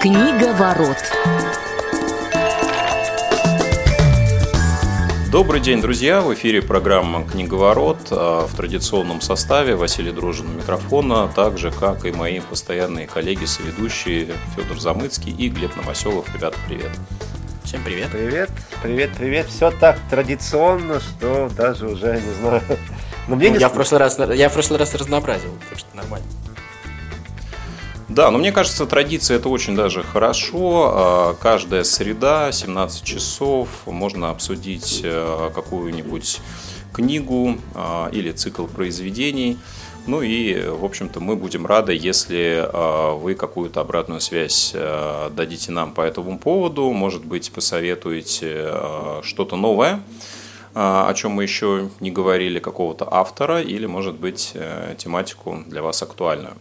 Книга ворот. Добрый день, друзья! В эфире программа «Книговорот» а, в традиционном составе. Василий Дрожин у микрофона, так же, как и мои постоянные коллеги-соведущие Федор Замыцкий и Глеб Новоселов. Ребята, привет! Всем привет! Привет, привет, привет! Все так традиционно, что даже уже не знаю. Но мне ну, не я, в прошлый раз, я в прошлый раз разнообразил, так что нормально. Да, но мне кажется, традиция это очень даже хорошо. А, каждая среда, 17 часов, можно обсудить э, какую-нибудь книгу а, или цикл произведений. Ну и, в общем-то, мы будем рады, если а, вы какую-то обратную связь э, дадите нам по этому поводу. Может быть, посоветуете что-то новое, о чем мы еще не говорили, какого-то автора, или, может быть, э, тематику для вас актуальную.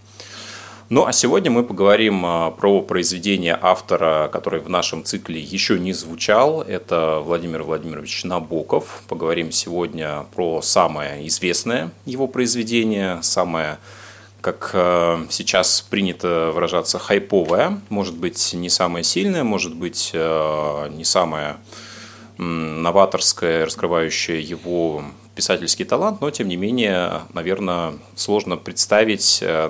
Ну а сегодня мы поговорим а, про произведение автора, который в нашем цикле еще не звучал. Это Владимир Владимирович Набоков. Поговорим сегодня про самое известное его произведение, самое как а, сейчас принято выражаться, хайповое, может быть, не самое сильное, может быть, а, не самое новаторское, раскрывающее его писательский талант, но тем не менее, наверное, сложно представить, э,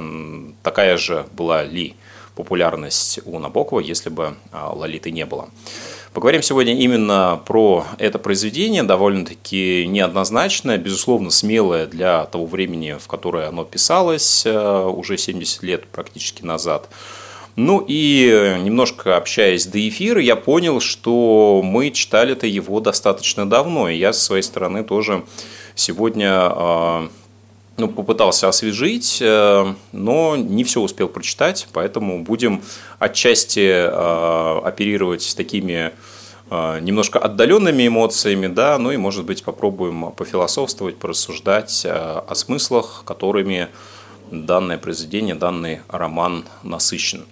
такая же была ли популярность у Набокова, если бы а, Лолиты не было. Поговорим сегодня именно про это произведение, довольно-таки неоднозначное, безусловно, смелое для того времени, в которое оно писалось, э, уже 70 лет практически назад. Ну и немножко общаясь до эфира, я понял, что мы читали-то его достаточно давно, и я со своей стороны тоже сегодня а, ну, попытался освежить, э, но не все успел прочитать, поэтому будем отчасти а, оперировать такими а, немножко отдаленными эмоциями, да, ну и, может быть, попробуем пофилософствовать, порассуждать о смыслах, которыми данное произведение, данный роман насыщен.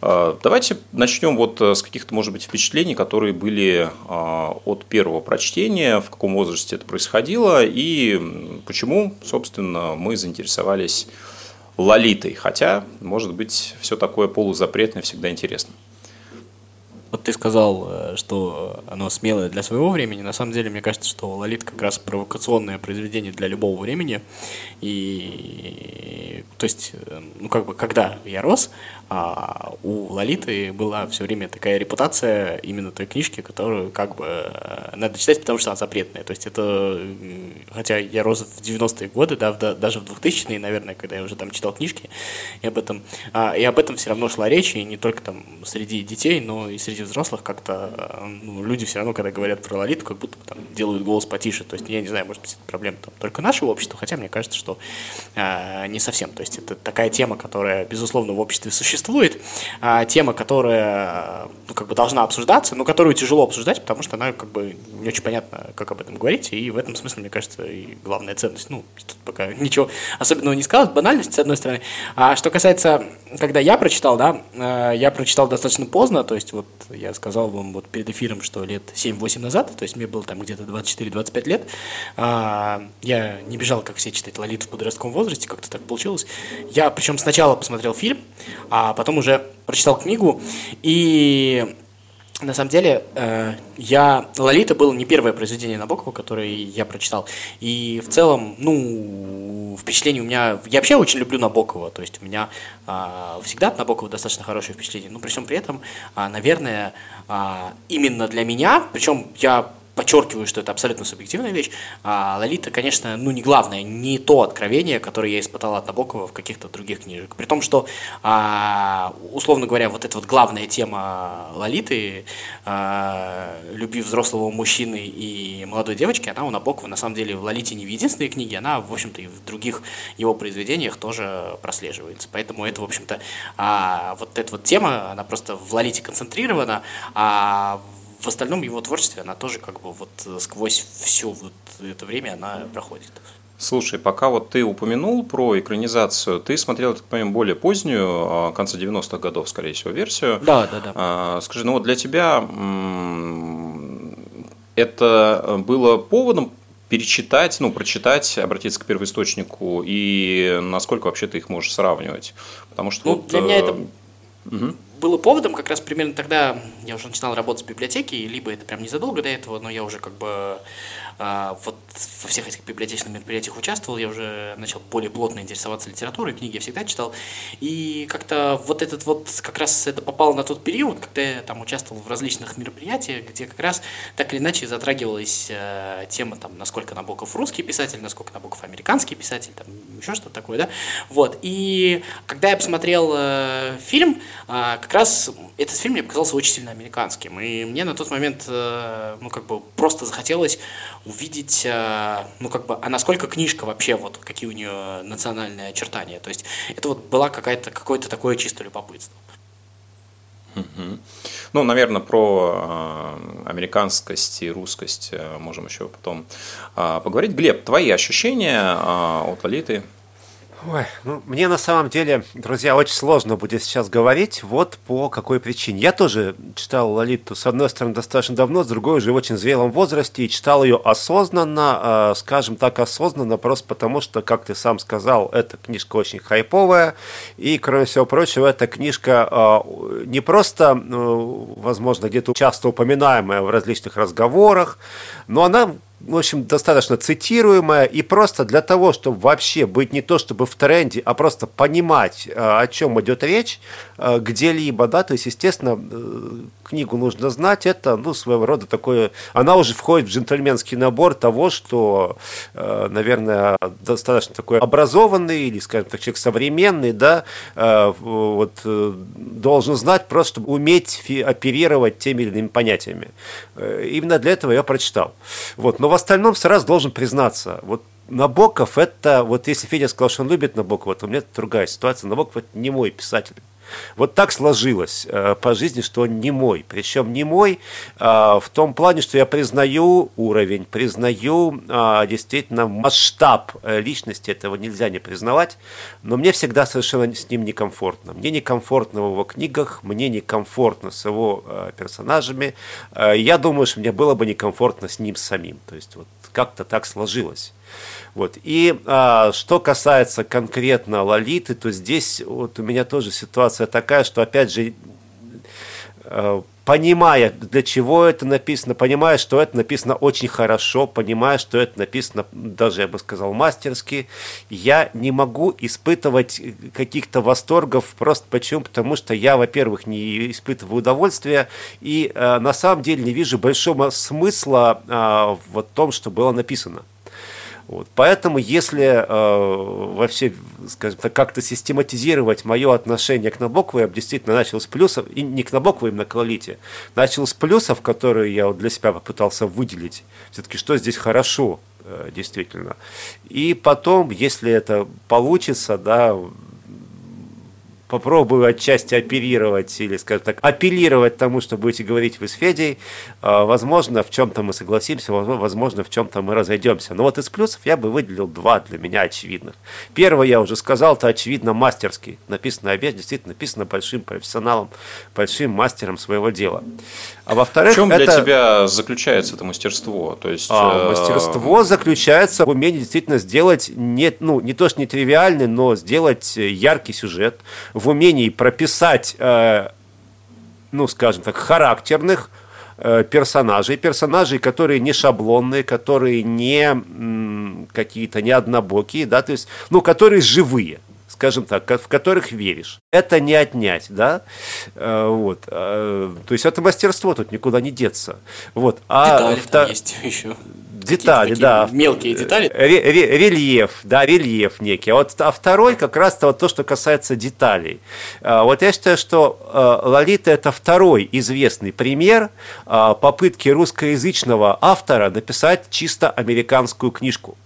А, давайте начнем вот э, с каких-то, может быть, впечатлений, которые были а, от первого прочтения, в каком возрасте это происходило и почему, собственно, мы заинтересовались Лолитой, хотя, может быть, все такое полузапретное всегда интересно. Вот ты сказал, э, что оно смелое для своего времени. На самом деле, мне кажется, что Лолит как раз провокационное произведение для любого времени. И то есть, э, ну как бы, когда я рос, а у Лолиты была все время такая репутация именно той книжки, которую как бы э, надо читать, потому что она запретная. То есть это, хотя я рос в 90-е годы, да, даже в 2000-е, наверное, когда я уже там читал книжки, и об этом, а, и об этом все равно шла речь, и не только там среди детей, но и среди взрослых как-то э, ну, люди все равно, когда говорят про Лолиту, как будто там делают голос потише. То есть я не знаю, может быть, это проблема там, только нашего общества, хотя мне кажется, что э, не совсем. То есть это такая тема, которая, безусловно, в обществе существует, а, тема, которая ну, как бы должна обсуждаться, но которую тяжело обсуждать, потому что она как бы не очень понятно, как об этом говорить, и в этом смысле, мне кажется, и главная ценность. Ну, тут пока ничего особенного не сказал, банальность, с одной стороны. А что касается, когда я прочитал, да, э, я прочитал достаточно поздно, то есть вот я сказал вам вот перед эфиром, что лет 7-8 назад, то есть мне было там где-то 24-25 лет, а, я не бежал, как все, читать Лолиту в подростковом возрасте, как-то так получилось. Я, причем сначала посмотрел фильм, а потом уже прочитал книгу, и на самом деле, э, я «Лолита» было не первое произведение Набокова, которое я прочитал. И в целом, ну, впечатление у меня... Я вообще очень люблю Набокова, то есть у меня э, всегда от Набокова достаточно хорошее впечатление. Но при всем при этом, э, наверное, э, именно для меня, причем я подчеркиваю, что это абсолютно субъективная вещь. А Лолита, конечно, ну не главное, не то откровение, которое я испытал от Набокова в каких-то других книжек. При том, что, а, условно говоря, вот эта вот главная тема Лолиты, а, любви взрослого мужчины и молодой девочки, она у Набокова на самом деле в Лолите не в единственной книге, она, в общем-то, и в других его произведениях тоже прослеживается. Поэтому это, в общем-то, а, вот эта вот тема, она просто в Лолите концентрирована, а в остальном его творчестве она тоже как бы вот сквозь все вот это время она проходит. Слушай, пока вот ты упомянул про экранизацию, ты смотрел, так понимаю, более позднюю, а, конца 90-х годов, скорее всего, версию. Да, да, да. А, скажи, ну вот для тебя это было поводом перечитать, ну, прочитать, обратиться к первоисточнику, и насколько вообще ты их можешь сравнивать? Потому что ну, вот, для меня это Угу. Было поводом как раз примерно тогда, я уже начинал работать в библиотеке, либо это прям незадолго до этого, но я уже как бы вот во всех этих библиотечных мероприятиях участвовал, я уже начал более плотно интересоваться литературой, книги я всегда читал, и как-то вот этот вот, как раз это попало на тот период, когда я там участвовал в различных мероприятиях, где как раз так или иначе затрагивалась э, тема, там, насколько Набоков русский писатель, насколько Набоков американский писатель, там, еще что-то такое, да, вот, и когда я посмотрел э, фильм, э, как раз этот фильм мне показался очень сильно американским, и мне на тот момент, э, ну, как бы просто захотелось увидеть, э, ну, как бы, а насколько книжка вообще, вот, какие у нее национальные очертания. То есть это вот была какая-то, какое-то такое чисто любопытство. Ну, наверное, про э, американскость и русскость э, можем еще потом поговорить. Глеб, твои ощущения от Лолиты – Ой, ну, мне на самом деле, друзья, очень сложно будет сейчас говорить, вот по какой причине. Я тоже читал Лолиту, с одной стороны, достаточно давно, с другой уже в очень зрелом возрасте, и читал ее осознанно, э, скажем так, осознанно, просто потому что, как ты сам сказал, эта книжка очень хайповая, и, кроме всего прочего, эта книжка э, не просто, э, возможно, где-то часто упоминаемая в различных разговорах, но она в общем, достаточно цитируемая, и просто для того, чтобы вообще быть не то чтобы в тренде, а просто понимать, э, о чем идет речь э, где-либо, да, то есть, естественно, э, книгу нужно знать, это, ну, своего рода такое, она уже входит в джентльменский набор того, что, наверное, достаточно такой образованный или, скажем так, человек современный, да, вот, должен знать просто, чтобы уметь оперировать теми или иными понятиями. Именно для этого я прочитал. Вот, но в остальном сразу должен признаться, вот Набоков это, вот если Федя сказал, что он любит Набокова, то у меня другая ситуация. Набоков это не мой писатель. Вот так сложилось э, по жизни, что он не мой. Причем не мой э, в том плане, что я признаю уровень, признаю э, действительно масштаб э, личности, этого нельзя не признавать, но мне всегда совершенно с ним некомфортно. Мне некомфортно в его книгах, мне некомфортно с его э, персонажами. Э, я думаю, что мне было бы некомфортно с ним самим. То есть вот как-то так сложилось. Вот. И а, что касается конкретно Лолиты, то здесь вот у меня тоже ситуация такая, что опять же, а, понимая, для чего это написано, понимая, что это написано очень хорошо, понимая, что это написано, даже я бы сказал, мастерски, я не могу испытывать каких-то восторгов просто почему? Потому что я, во-первых, не испытываю удовольствия и э, на самом деле не вижу большого смысла э, в том, что было написано. Вот. Поэтому, если э, во все, скажем так, как-то систематизировать мое отношение к Набоковой, я бы действительно начал с плюсов, и не к Набоковой, именно к Лолите, начал с плюсов, которые я вот для себя попытался выделить, все-таки что здесь хорошо, э, действительно. И потом, если это получится, да, попробую отчасти оперировать или, скажем так, апеллировать тому, что будете говорить вы с Федей. А, возможно, в чем-то мы согласимся, возможно, в чем-то мы разойдемся. Но вот из плюсов я бы выделил два для меня очевидных. Первое, я уже сказал, это очевидно мастерский. Написано обед, действительно написано большим профессионалом, большим мастером своего дела. А во-вторых, в чем это... для тебя заключается это мастерство? То есть, а, э... мастерство заключается в умении действительно сделать не, ну, не то, что не тривиальный, но сделать яркий сюжет, в умении прописать, э, ну, скажем так, характерных э, персонажей, персонажей, которые не шаблонные, которые не какие-то не однобокие, да, то есть, ну, которые живые скажем так, в которых веришь. Это не отнять, да, э, вот, то есть это мастерство, тут никуда не деться, вот. А Детали втор... там есть еще детали, да. Мелкие детали. рельеф, да, рельеф некий. А, вот, а второй как раз то, вот то, что касается деталей. Вот я считаю, что Лолита это второй известный пример попытки русскоязычного автора написать чисто американскую книжку.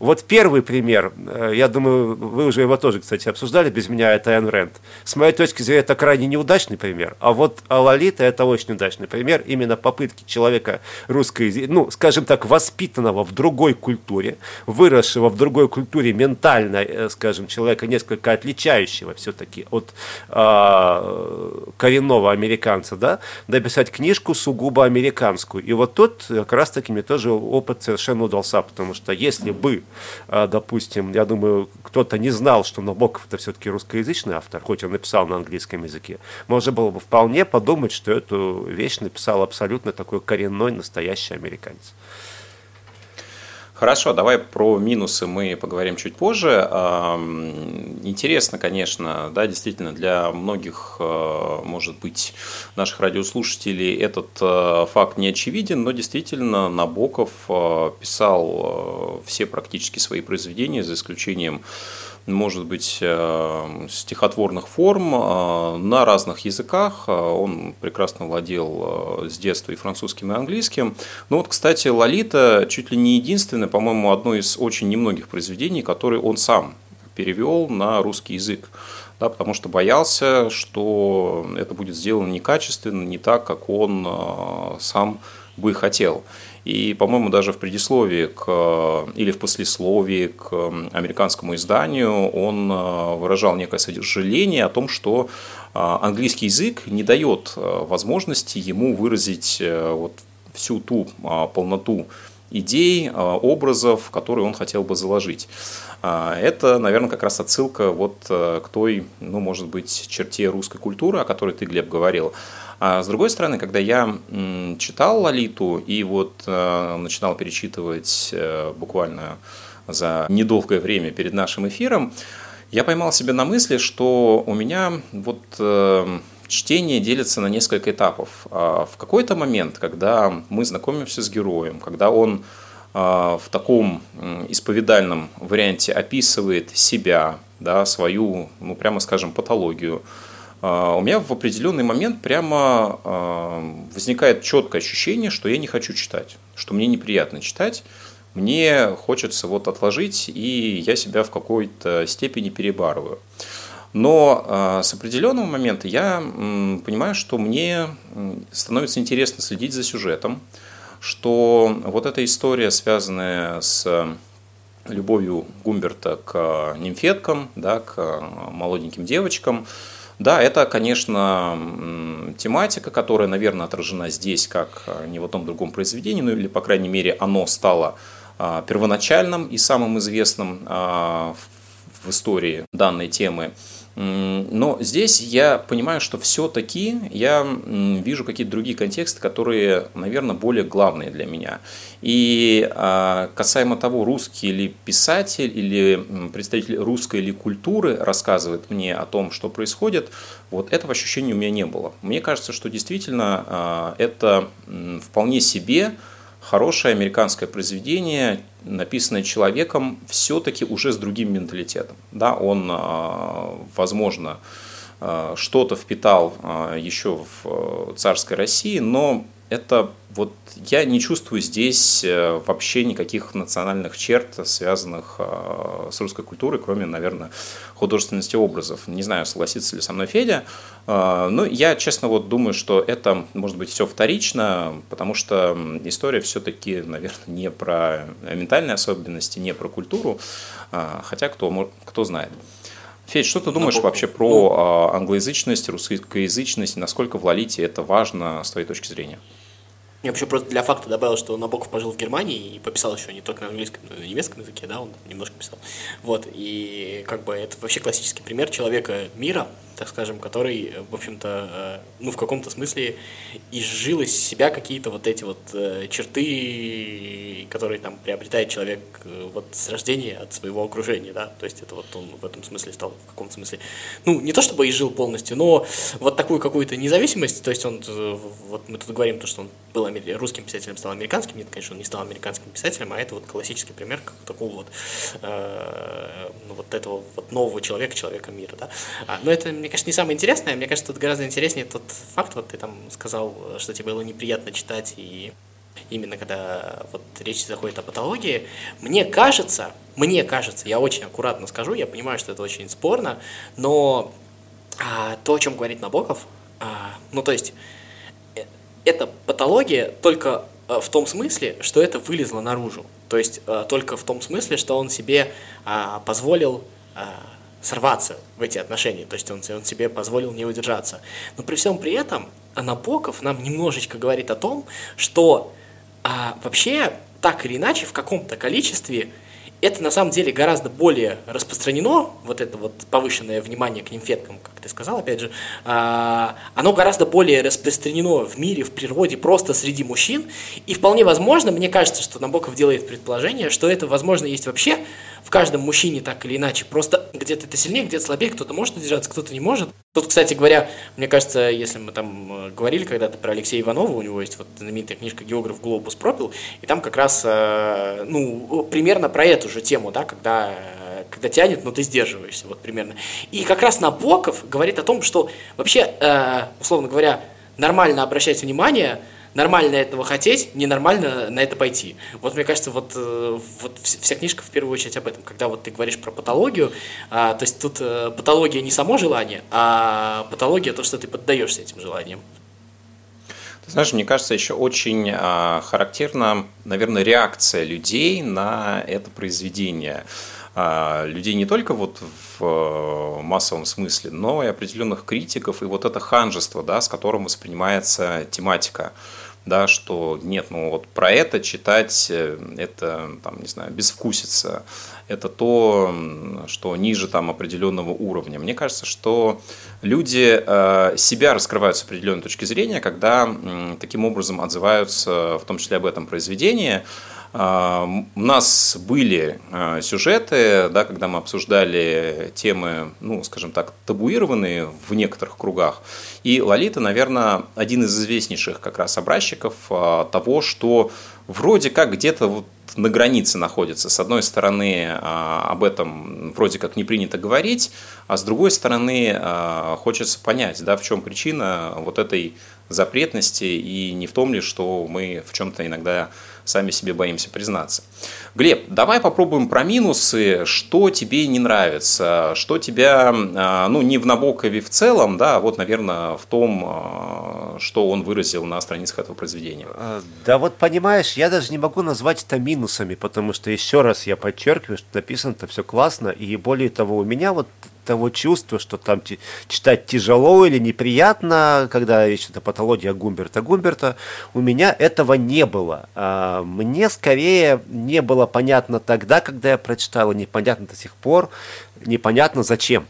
Вот первый пример, э, я думаю, вы уже его тоже, кстати, обсуждали без меня, это Айн Рэнд. С моей точки зрения, это крайне неудачный пример, а вот Лолита – это очень удачный пример именно попытки человека русской, ну, скажем так, воспитанного в другой культуре, выросшего в другой культуре ментально, э, скажем, человека несколько отличающего все-таки от э, коренного американца, да, написать книжку сугубо американскую. И вот тут как раз-таки мне тоже опыт совершенно удался, потому что если бы допустим, я думаю, кто-то не знал, что Набоков это все-таки русскоязычный автор, хоть он написал на английском языке, можно было бы вполне подумать, что эту вещь написал абсолютно такой коренной настоящий американец. Хорошо, давай про минусы мы поговорим чуть позже. Интересно, конечно, да, действительно, для многих, э, может быть, наших радиослушателей этот э, факт не очевиден, но действительно Набоков э, писал все практически свои произведения, за исключением может быть, стихотворных форм на разных языках. Он прекрасно владел с детства и французским, и английским. Ну вот, кстати, «Лолита» чуть ли не единственное, по-моему, одно из очень немногих произведений, которые он сам перевел на русский язык. Да, потому что боялся, что это будет сделано некачественно, не так, как он сам бы хотел. И, по-моему, даже в предисловии к, или в послесловии к американскому изданию он э, выражал некое сожаление о том, что э, английский язык не дает э, возможности ему выразить вот всю ту полноту идей, образов, которые он хотел бы заложить. Это, наверное, как раз отсылка вот к той, ну, может быть, черте русской культуры, о которой ты, Глеб, говорил. А с другой стороны, когда я читал Лолиту и вот э, начинал перечитывать э, буквально за недолгое время перед нашим эфиром, я поймал себя на мысли, что у меня вот э, чтение делится на несколько этапов. А в какой-то момент, когда мы знакомимся с героем, когда он в таком исповедальном варианте описывает себя, да, свою, ну, прямо скажем, патологию, а, у меня в определенный момент прямо а, возникает четкое ощущение, что я не хочу читать, что мне неприятно читать, мне хочется вот отложить, и я себя в какой-то степени перебарываю. Но э, с определенного момента я понимаю, что мне становится интересно следить за сюжетом, что вот эта история, связанная с любовью Гумберта к нимфеткам, да, к молоденьким девочкам, да, это, конечно, тематика, которая, наверное, отражена здесь как а, не в одном другом произведении, ну или, по крайней мере, оно стало а, первоначальным и самым известным а, в истории данной темы. Но здесь я понимаю, что все-таки я вижу какие-то другие контексты, которые, наверное, более главные для меня. И а, касаемо того, русский ли писатель или представитель русской или культуры рассказывает мне о том, что происходит, вот этого ощущения у меня не было. Мне кажется, что действительно а, это вполне себе хорошее американское произведение, написанное человеком, все-таки уже с другим менталитетом. Да, он, а, возможно, а, что-то впитал а, еще в царской России, но это вот я не чувствую здесь э, вообще никаких национальных черт, связанных э, с русской культурой, кроме, наверное, художественности образов. Не знаю, согласится ли со мной Федя, э, но я, честно, вот думаю, что это, может быть, все вторично, потому что история все-таки, наверное, не про ментальные особенности, не про культуру, хотя кто, кто знает. Федь, что ты думаешь вообще про ну, англоязычность, русскоязычность, насколько в Лолите это важно с твоей точки зрения? Я вообще просто для факта добавил, что Набоков пожил в Германии и пописал еще не только на английском, но и на немецком языке, да, он немножко писал. Вот, и как бы это вообще классический пример человека мира, так скажем, который, в общем-то, э, ну, в каком-то смысле изжил из себя какие-то вот эти вот э, черты, которые там приобретает человек э, вот с рождения от своего окружения, да, то есть это вот он в этом смысле стал, в каком-то смысле, ну, не то чтобы изжил полностью, но вот такую какую-то независимость, то есть он, вот мы тут говорим то, что он был русским писателем, стал американским, нет, конечно, он не стал американским писателем, а это вот классический пример как такого вот, э, ну, вот этого вот нового человека, человека мира, да, а, но это, мне конечно, не самое интересное. Мне кажется, тут гораздо интереснее тот факт, вот ты там сказал, что тебе было неприятно читать, и именно когда вот речь заходит о патологии, мне кажется, мне кажется, я очень аккуратно скажу, я понимаю, что это очень спорно, но а, то, о чем говорит Набоков, а, ну то есть это патология только а, в том смысле, что это вылезло наружу. То есть а, только в том смысле, что он себе а, позволил сорваться в эти отношения, то есть он, он себе позволил не удержаться. Но при всем при этом Набоков нам немножечко говорит о том, что а, вообще так или иначе в каком-то количестве это на самом деле гораздо более распространено, вот это вот повышенное внимание к нимфеткам, как ты сказал, опять же, а, оно гораздо более распространено в мире, в природе, просто среди мужчин, и вполне возможно, мне кажется, что Набоков делает предположение, что это, возможно, есть вообще в каждом мужчине так или иначе, просто где-то это сильнее, где-то слабее, кто-то может удержаться, кто-то не может. Тут, кстати говоря, мне кажется, если мы там э, говорили когда-то про Алексея Иванова, у него есть вот знаменитая книжка «Географ Глобус пропил», и там как раз, э, ну, примерно про эту же тему, да, когда когда тянет, но ты сдерживаешься, вот примерно. И как раз Набоков говорит о том, что вообще, э, условно говоря, нормально обращать внимание нормально этого хотеть, ненормально на это пойти. Вот мне кажется, вот, э, вот вся книжка в первую очередь об этом. Когда вот ты говоришь про патологию, а, то есть тут а, патология не само желание, а патология то, что ты поддаешься этим желаниям. Ты знаешь, мне кажется, еще очень а, характерна, наверное, реакция людей на это произведение людей не только вот в э, массовом смысле, но и определенных критиков, и вот это ханжество, да, с которым воспринимается тематика да, что нет, ну вот про это читать, э, это, там, не знаю, безвкусица, это то, что ниже там определенного уровня. Мне кажется, что люди э, себя раскрывают с определенной точки зрения, когда таким образом отзываются, в том числе об этом произведении, у нас были а, сюжеты, да, когда мы обсуждали темы, ну, скажем так, табуированные в некоторых кругах. И Лолита, наверное, один из известнейших как раз образчиков а, того, что вроде как где-то вот на границе находится. С одной стороны, об этом вроде как не принято говорить, а с другой стороны, хочется понять, да, в чем причина вот этой запретности и не в том ли, что мы в чем-то иногда сами себе боимся признаться. Глеб, давай попробуем про минусы, что тебе не нравится, что тебя, а, ну, не в Набокове в целом, да, а вот, наверное, в том, а, что он выразил на страницах этого произведения. Да вот, понимаешь, я даже не могу назвать это минусами, потому что, еще раз я подчеркиваю, что написано-то все классно, и более того, у меня вот того чувства, что там читать тяжело или неприятно, когда речь идет о патологии Гумберта Гумберта, у меня этого не было. А, мне скорее не было понятно тогда, когда я прочитал, и непонятно до сих пор, непонятно зачем.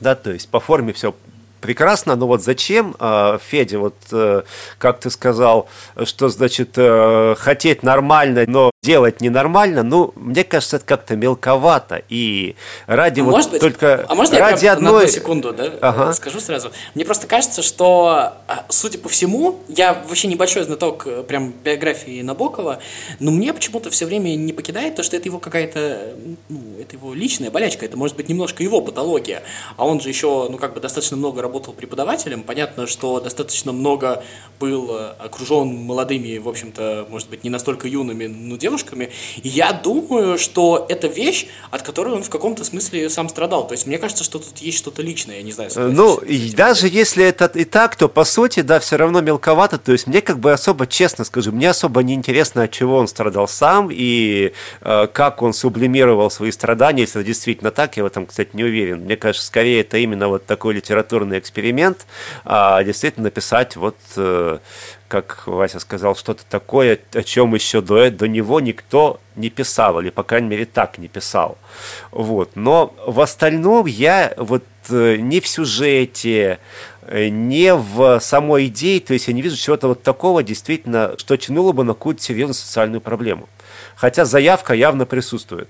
Да, то есть по форме все прекрасно, но вот зачем, а, Федя, вот э, как ты сказал, что значит э, хотеть нормально, но делать ненормально, ну, мне кажется, это как-то мелковато. И ради а вот может быть, только... А можно ради я одной... на одну секунду да, ага. скажу сразу? Мне просто кажется, что, а, судя по всему, я вообще небольшой знаток э, прям биографии Набокова, но мне почему-то все время не покидает то, что это его какая-то, ну, это его личная болячка, это может быть немножко его патология. А он же еще, ну, как бы достаточно много работал преподавателем. Понятно, что достаточно много был э, окружен молодыми, в общем-то, может быть, не настолько юными, но девушками, девушками. И я думаю, что это вещь, от которой он в каком-то смысле сам страдал. То есть мне кажется, что тут есть что-то личное, я не знаю. Ну, и даже если это и так, то по сути, да, все равно мелковато. То есть мне как бы особо, честно скажу, мне особо не интересно, от чего он страдал сам и э, как он сублимировал свои страдания, если это действительно так, я в этом, кстати, не уверен. Мне кажется, скорее это именно вот такой литературный эксперимент, а действительно написать вот э, как Вася сказал, что-то такое, о чем еще до, до него никто не писал, или, по крайней мере, так не писал. Вот. Но в остальном я вот э, не в сюжете, э, не в самой идее, то есть я не вижу чего-то вот такого действительно, что тянуло бы на какую-то серьезную социальную проблему хотя заявка явно присутствует.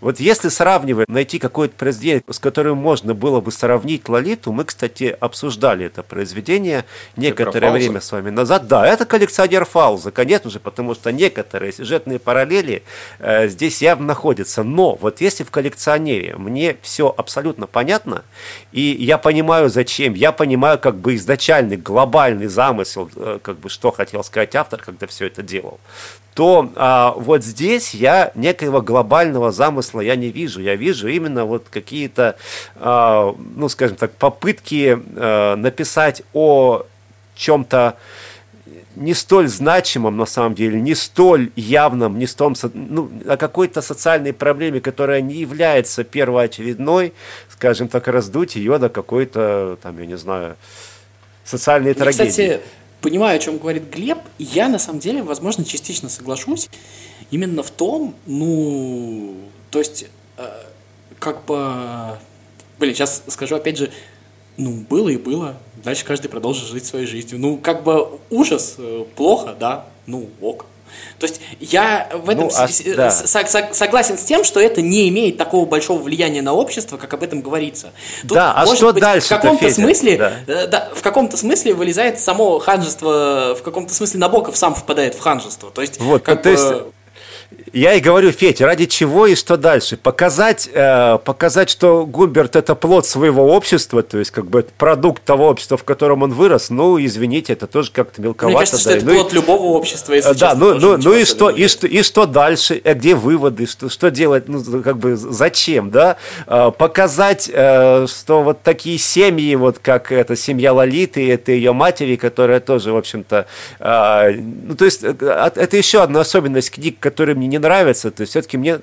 Вот если сравнивать, найти какое-то произведение, с которым можно было бы сравнить Лолиту, мы, кстати, обсуждали это произведение некоторое время с вами назад. Да, это коллекционер Фауза, конечно же, потому что некоторые сюжетные параллели э, здесь явно находятся. Но вот если в коллекционере мне все абсолютно понятно, и я понимаю, зачем, я понимаю как бы изначальный глобальный замысел, э, как бы что хотел сказать автор, когда все это делал, то а, вот здесь я некоего глобального замысла я не вижу. Я вижу именно вот какие-то, а, ну, скажем так, попытки а, написать о чем-то не столь значимом на самом деле, не столь явном, не столь, ну, о какой-то социальной проблеме, которая не является первоочередной, скажем так, раздуть ее до какой-то, там, я не знаю, социальной трагедии. Кстати, понимаю, о чем говорит Глеб, и я на самом деле, возможно, частично соглашусь именно в том, ну, то есть, э, как бы, блин, сейчас скажу опять же, ну, было и было, дальше каждый продолжит жить своей жизнью. Ну, как бы ужас, э, плохо, да, ну, ок. То есть я в этом ну, а, с, да. с, согласен с тем, что это не имеет такого большого влияния на общество, как об этом говорится. Тут, да, а что быть, дальше? В каком-то смысле, да. Э, да, в каком-то смысле вылезает само ханжество, в каком-то смысле Набоков сам впадает в ханжество. То есть, вот, как то бы, есть я и говорю, Федь, ради чего и что дальше? Показать, э, показать, что Губерт это плод своего общества, то есть как бы продукт того общества, в котором он вырос. Ну, извините, это тоже как-то мелковато. Мне кажется, да. что это ну, плод и... любого общества, если Да, честно, ну, ну, ну и что, и что, и что дальше? А где выводы? Что, что делать? Ну, как бы зачем, да? Э, показать, э, что вот такие семьи, вот как эта семья Лолиты, это ее матери, которая тоже, в общем-то, э, ну, то есть э, это еще одна особенность книг, которые мне не нравится. То есть все-таки мне,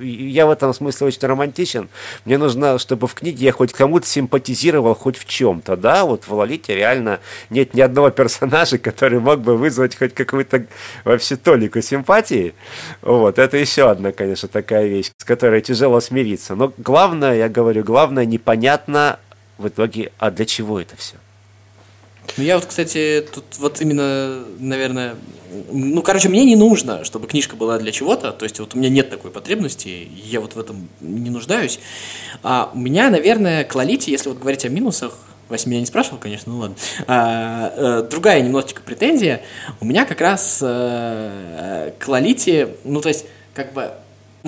я в этом смысле очень романтичен. Мне нужно, чтобы в книге я хоть кому-то симпатизировал хоть в чем-то. Да, вот в Лолите реально нет ни одного персонажа, который мог бы вызвать хоть какую-то вообще толику симпатии. Вот, это еще одна, конечно, такая вещь, с которой тяжело смириться. Но главное, я говорю, главное непонятно в итоге, а для чего это все? Ну, я вот, кстати, тут вот именно, наверное, ну, короче, мне не нужно, чтобы книжка была для чего-то, то есть вот у меня нет такой потребности, я вот в этом не нуждаюсь. А у меня, наверное, к Лолите, если вот говорить о минусах, Вася меня не спрашивал, конечно, ну ладно. А, а, другая немножечко претензия. У меня как раз а, к Лолите, ну, то есть, как бы,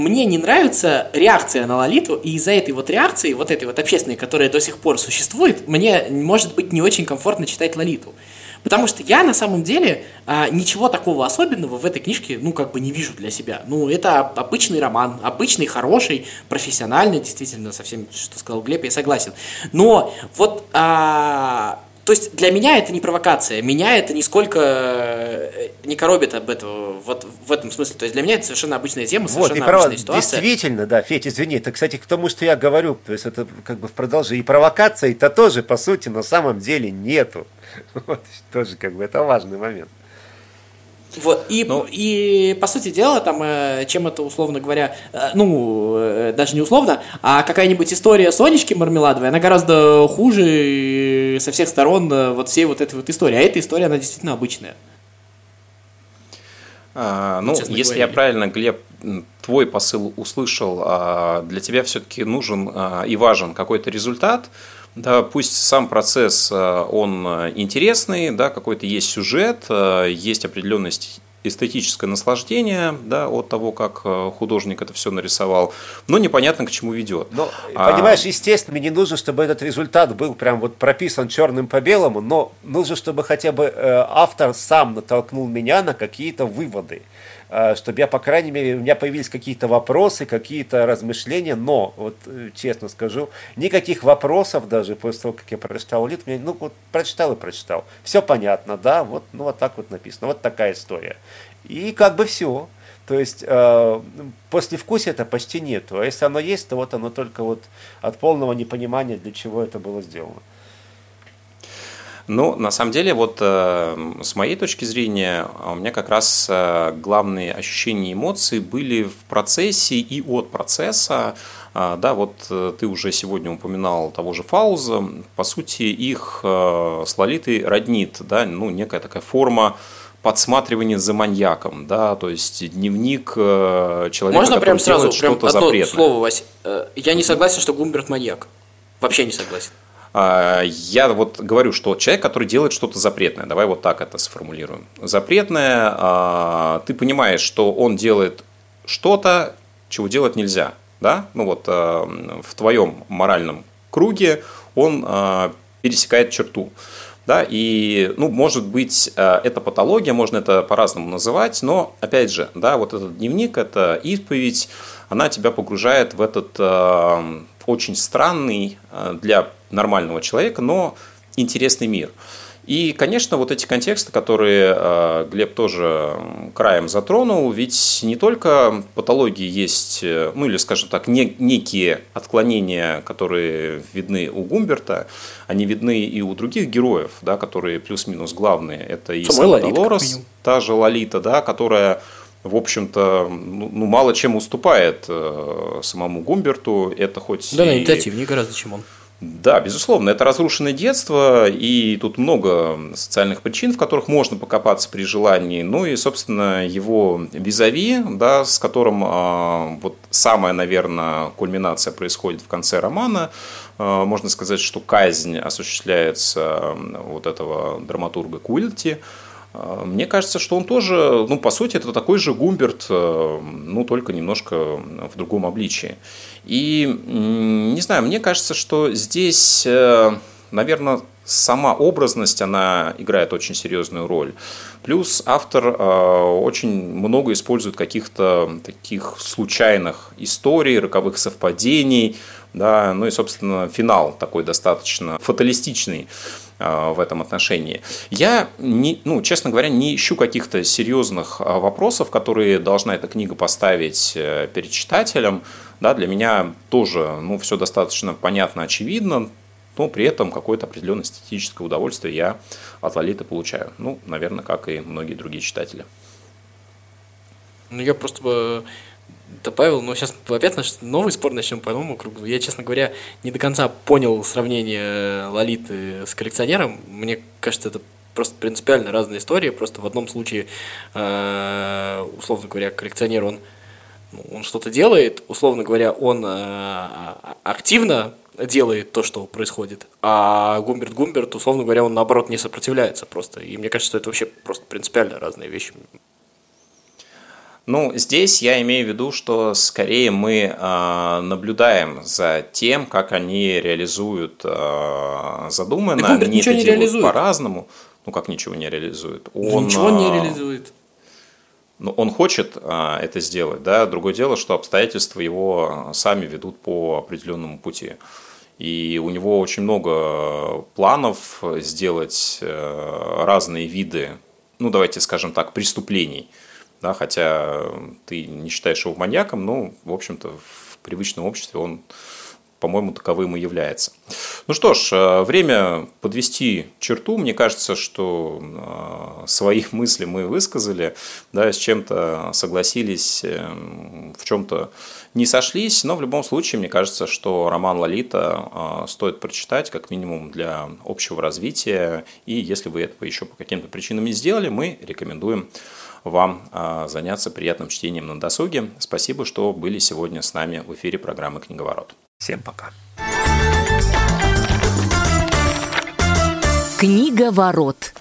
мне не нравится реакция на Лолиту, и из-за этой вот реакции, вот этой вот общественной, которая до сих пор существует, мне, может быть, не очень комфортно читать Лолиту. Потому что я на самом деле а, ничего такого особенного в этой книжке, ну, как бы не вижу для себя. Ну, это обычный роман, обычный, хороший, профессиональный, действительно, со всем, что сказал Глеб, я согласен. Но вот а, то есть для меня это не провокация, меня это нисколько э, не коробит об этого, вот в этом смысле. То есть для меня это совершенно обычная тема, совершенно вот, и обычная ситуация. Действительно, да, Федь, извини, это, кстати, к тому, что я говорю, то есть это как бы в продолжении. И провокация это тоже, по сути, на самом деле нету. Вот, тоже как бы это важный момент. Вот, и, ну, и по сути дела, там, э, чем это, условно говоря, э, ну, э, даже не условно, а какая-нибудь история Сонечки Мармеладовой, она гораздо хуже со всех сторон вот всей вот этой вот истории. А эта история, она действительно обычная. А, ну, если говоря. я правильно, Глеб, твой посыл услышал, а для тебя все-таки нужен а, и важен какой-то результат, да, пусть сам процесс, э, он э, интересный, да, какой-то есть сюжет, э, есть определенность эстетическое наслаждение да, от того, как художник это все нарисовал, но непонятно, к чему ведет. Но, а... Понимаешь, естественно, мне не нужно, чтобы этот результат был прям вот прописан черным по белому, но нужно, чтобы хотя бы автор сам натолкнул меня на какие-то выводы. Э, чтобы я, по крайней мере, у меня появились какие-то вопросы, какие-то размышления, но, вот э, честно скажу, никаких вопросов даже после того, как я прочитал Лит, мне, ну, вот прочитал и прочитал. Все понятно, да, вот, ну, вот так вот написано, вот такая история. И как бы все. То есть э, после вкуса это почти нету. А если оно есть, то вот оно только вот от полного непонимания, для чего это было сделано. Ну, на самом деле, вот э, с моей точки зрения, у меня как раз э, главные ощущения и эмоции были в процессе и от процесса. Э, да, вот э, ты уже сегодня упоминал того же Фауза. По сути, их э, с Лолитой роднит, да, ну, некая такая форма подсматривание за маньяком, да, то есть дневник э, человека, Можно прям сразу прям одно запретное. слово, Вась. Я не согласен, что Гумберт маньяк. Вообще не согласен. А, я вот говорю, что человек, который делает что-то запретное, давай вот так это сформулируем. Запретное, а, ты понимаешь, что он делает что-то, чего делать нельзя. Да? Ну вот а, в твоем моральном круге он пересекает черту. Да, и, ну, может быть, это патология, можно это по-разному называть, но, опять же, да, вот этот дневник, это исповедь, она тебя погружает в этот э, очень странный для нормального человека, но интересный мир. И, конечно, вот эти контексты, которые э, Глеб тоже краем затронул, ведь не только патологии есть, э, ну или, скажем так, не, некие отклонения, которые видны у Гумберта, они видны и у других героев, да, которые плюс-минус главные. Это и Самой та же Лолита, да, которая в общем-то, ну, ну, мало чем уступает э, самому Гумберту. Это хоть да, и... инициативнее гораздо, чем он. Да, безусловно, это разрушенное детство, и тут много социальных причин, в которых можно покопаться при желании. Ну и, собственно, его визави, да, с которым э, вот самая, наверное, кульминация происходит в конце романа. Э, можно сказать, что казнь осуществляется вот этого драматурга Куильти. А, мне кажется, что он тоже, ну, по сути, это такой же Гумберт, э, ну, только немножко в другом обличии. И, не знаю, мне кажется, что здесь, э, наверное, сама образность, она играет очень серьезную роль. Плюс автор э, очень много использует каких-то таких случайных историй, роковых совпадений, да, ну и, собственно, финал такой достаточно фаталистичный. А, в этом отношении. Я, не, ну, честно говоря, не ищу каких-то серьезных а, вопросов, которые должна эта книга поставить э, перед читателем. Да, для меня тоже ну, все достаточно понятно, очевидно, но при этом какое-то определенное эстетическое удовольствие я от Лолиты получаю. Ну, наверное, как и многие другие читатели. Ну, я просто добавил, но сейчас опять наш новый спор начнем по новому кругу. Я, честно говоря, не до конца понял сравнение Лолиты с коллекционером. Мне кажется, это просто принципиально разные истории. Просто в одном случае, э, условно говоря, коллекционер, он, ну, он что-то делает, условно говоря, он э, активно делает то, что происходит, а Гумберт Гумберт, условно говоря, он наоборот не сопротивляется просто. И мне кажется, что это вообще просто принципиально разные вещи. Ну, здесь я имею в виду, что скорее мы э, наблюдаем за тем, как они реализуют э, задуманное. они ничего это не делают реализует. по-разному. Ну, как ничего не реализует? Он, ничего не реализует. Ну, он хочет а, это сделать, да. Другое дело, что обстоятельства его сами ведут по определенному пути. И у него очень много планов сделать э, разные виды, ну, давайте скажем так, преступлений да, хотя ты не считаешь его маньяком, но, в общем-то, в привычном обществе он, по-моему, таковым и является. Ну что ж, э, время подвести черту. Мне кажется, что э, свои мысли мы высказали, да, с чем-то согласились, э, в чем-то не сошлись, но в любом случае, мне кажется, что роман «Лолита» стоит прочитать, как минимум для общего развития, и если вы этого еще по каким-то причинам не сделали, мы рекомендуем вам а, заняться приятным чтением на досуге. Спасибо, что были сегодня с нами в эфире программы «Книговорот». Всем пока. Книговорот.